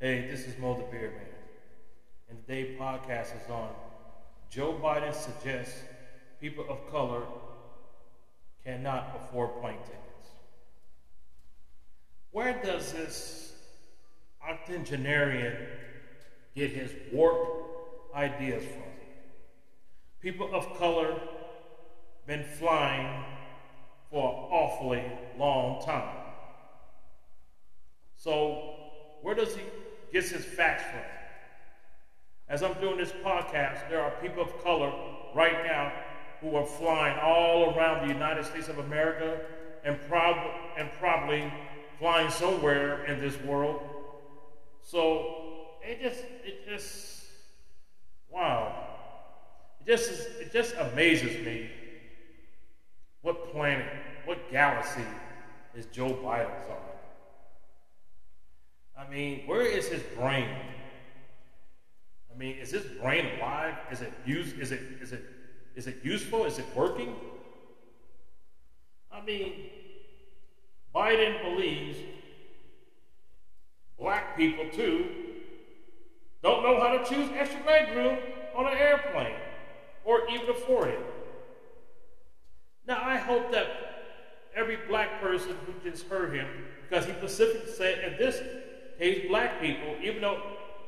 Hey, this is Mo the Beer Man. And today's podcast is on Joe Biden suggests people of color cannot afford plane tickets. Where does this octogenarian get his warped ideas from? People of color been flying for an awfully long time. So where does he get his facts from? As I'm doing this podcast, there are people of color right now who are flying all around the United States of America and, prob- and probably flying somewhere in this world. So it just, it just, wow. It just, is, it just amazes me what planet, what galaxy is Joe Biden's on. I mean, where is his brain? I mean, is his brain alive? Is it use? Is it is it is it useful? Is it working? I mean, Biden believes black people too don't know how to choose extra legroom on an airplane or even afford it. Now, I hope that every black person who just heard him, because he specifically said, and this hates black people, even though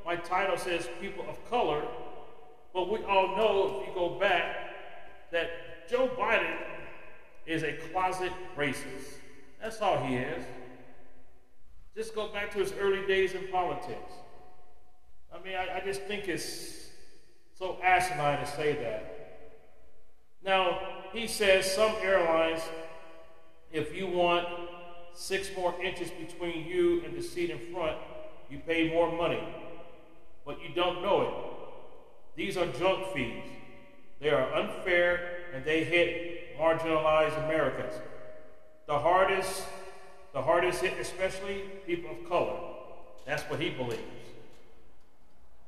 my title says people of color. But we all know, if you go back, that Joe Biden is a closet racist. That's all he is. Just go back to his early days in politics. I mean, I, I just think it's so asinine to say that. Now, he says some airlines, if you want six more inches between you and the seat in front, you pay more money. But you don't know it. These are junk fees. They are unfair and they hit marginalized Americans. The hardest, the hardest hit, especially people of color. That's what he believes.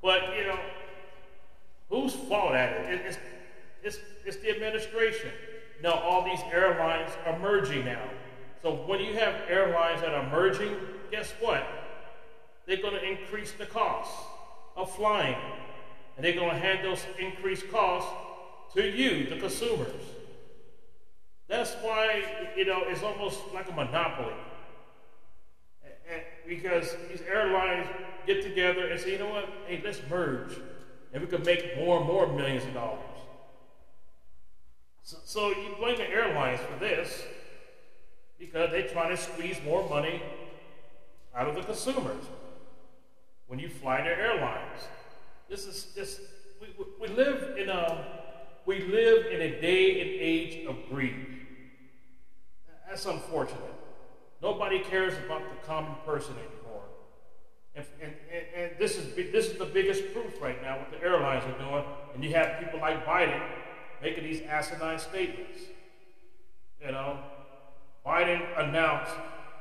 But you know, whose fault at it? It's, it's, it's the administration. Now all these airlines are merging now. So when you have airlines that are merging, guess what? They're going to increase the cost of flying. And they're going to hand those increased costs to you, the consumers. That's why, you know, it's almost like a monopoly. Because these airlines get together and say, you know what, hey, let's merge. And we can make more and more millions of dollars. So, so you blame the airlines for this because they're trying to squeeze more money out of the consumers when you fly their airlines. This is just we, we live in a we live in a day and age of greed. That's unfortunate. Nobody cares about the common person anymore. And, and, and, and this is this is the biggest proof right now what the airlines are doing. And you have people like Biden making these asinine statements. You know, Biden announced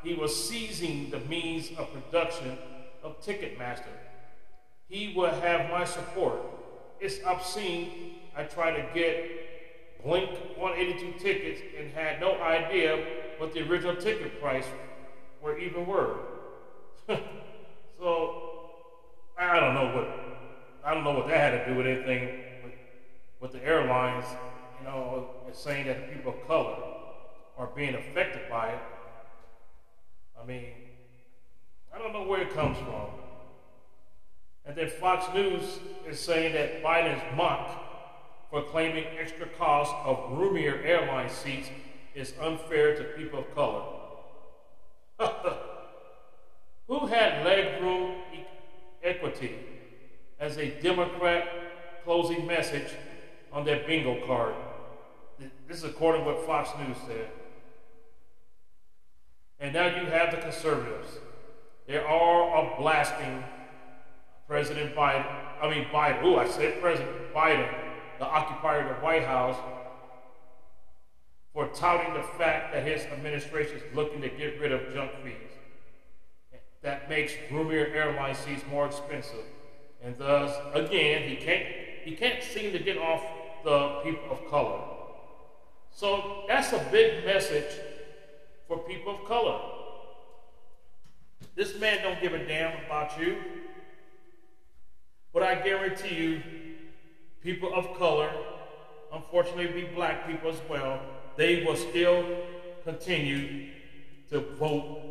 he was seizing the means of production of Ticketmaster. He will have my support. It's obscene. I tried to get Blink 182 tickets and had no idea what the original ticket price were even were. so I don't know what I don't know what that had to do with anything with, with the airlines. You know, saying that the people of color are being affected by it. I mean, I don't know where it comes from. And then Fox News is saying that Biden's is mocked for claiming extra cost of roomier airline seats is unfair to people of color. Who had legroom equity as a Democrat closing message on their bingo card? This is according to what Fox News said. And now you have the conservatives. They are blasting President Biden. I mean Biden. Oh, I said President Biden, the occupier of the White House, for touting the fact that his administration is looking to get rid of junk fees. That makes roomier airline seats more expensive. And thus, again, he can't he can't seem to get off the people of color. So that's a big message for people of color. This man don't give a damn about you. But I guarantee you, people of color, unfortunately be black people as well, they will still continue to vote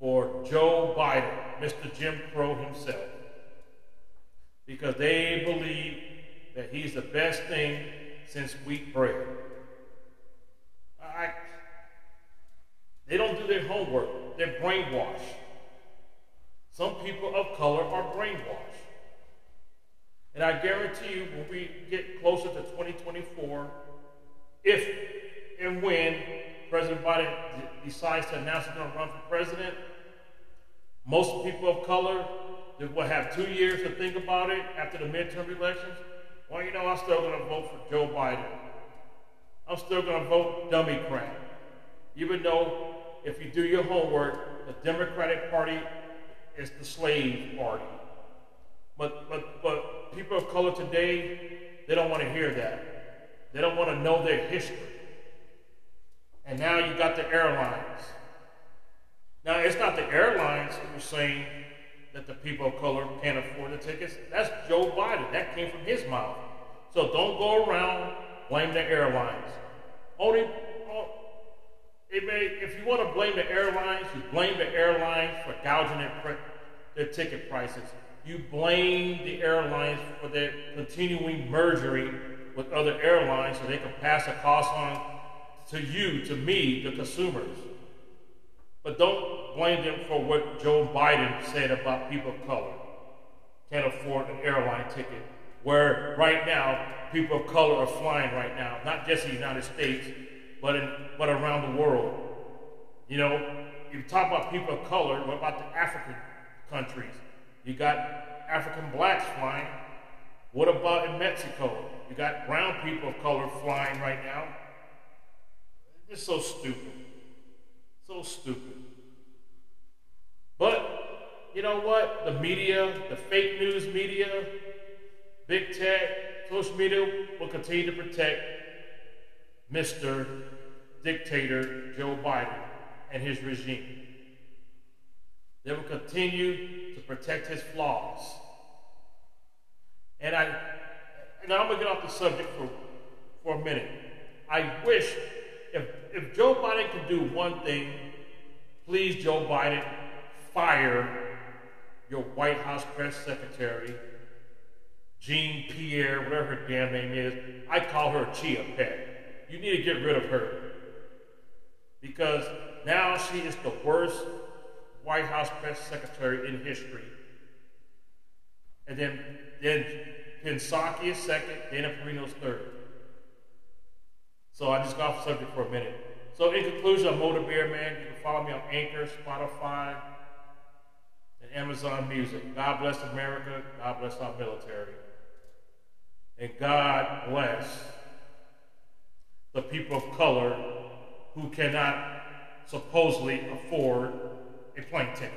for Joe Biden, Mr. Jim Crow himself. Because they believe that he's the best thing since wheat bread. I, they don't do their homework. They're brainwashed. Some people of color are brainwashed. And I guarantee you, when we get closer to 2024, if and when President Biden decides to announce he's going to run for president, most people of color will have two years to think about it after the midterm elections. Well, you know, I'm still going to vote for Joe Biden. I'm still going to vote Democrat. Even though, if you do your homework, the Democratic Party is the slave party. But, but, but people of color today, they don't want to hear that. They don't want to know their history. And now you got the airlines. Now, it's not the airlines who are saying that the people of color can't afford the tickets. That's Joe Biden. That came from his mouth. So don't go around blame the airlines. Only, it may, if you want to blame the airlines, you blame the airlines for gouging their, their ticket prices. You blame the airlines for their continuing mergering with other airlines so they can pass the cost on to you, to me, the consumers. But don't blame them for what Joe Biden said about people of color. Can't afford an airline ticket. Where right now, people of color are flying right now, not just in the United States, but, in, but around the world. You know, you talk about people of color, what about the African countries? You got African blacks flying. What about in Mexico? You got brown people of color flying right now. It's so stupid. So stupid. But you know what? The media, the fake news media, big tech, social media will continue to protect Mr. Dictator Joe Biden and his regime. They will continue to protect his flaws. And I and I'm gonna get off the subject for, for a minute. I wish if, if Joe Biden could do one thing, please, Joe Biden, fire your White House press secretary, Jean Pierre, whatever her damn name is. I call her Chia Pet. You need to get rid of her. Because now she is the worst White House press secretary in history. And then, then Psaki is second, Dana Perino's third. So I just got off subject for a minute. So in conclusion, I'm Motor Bear Man. You can follow me on Anchor, Spotify, and Amazon Music. God bless America. God bless our military. And God bless the people of color who cannot supposedly afford a plane ticket,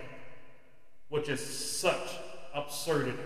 which is such absurdity.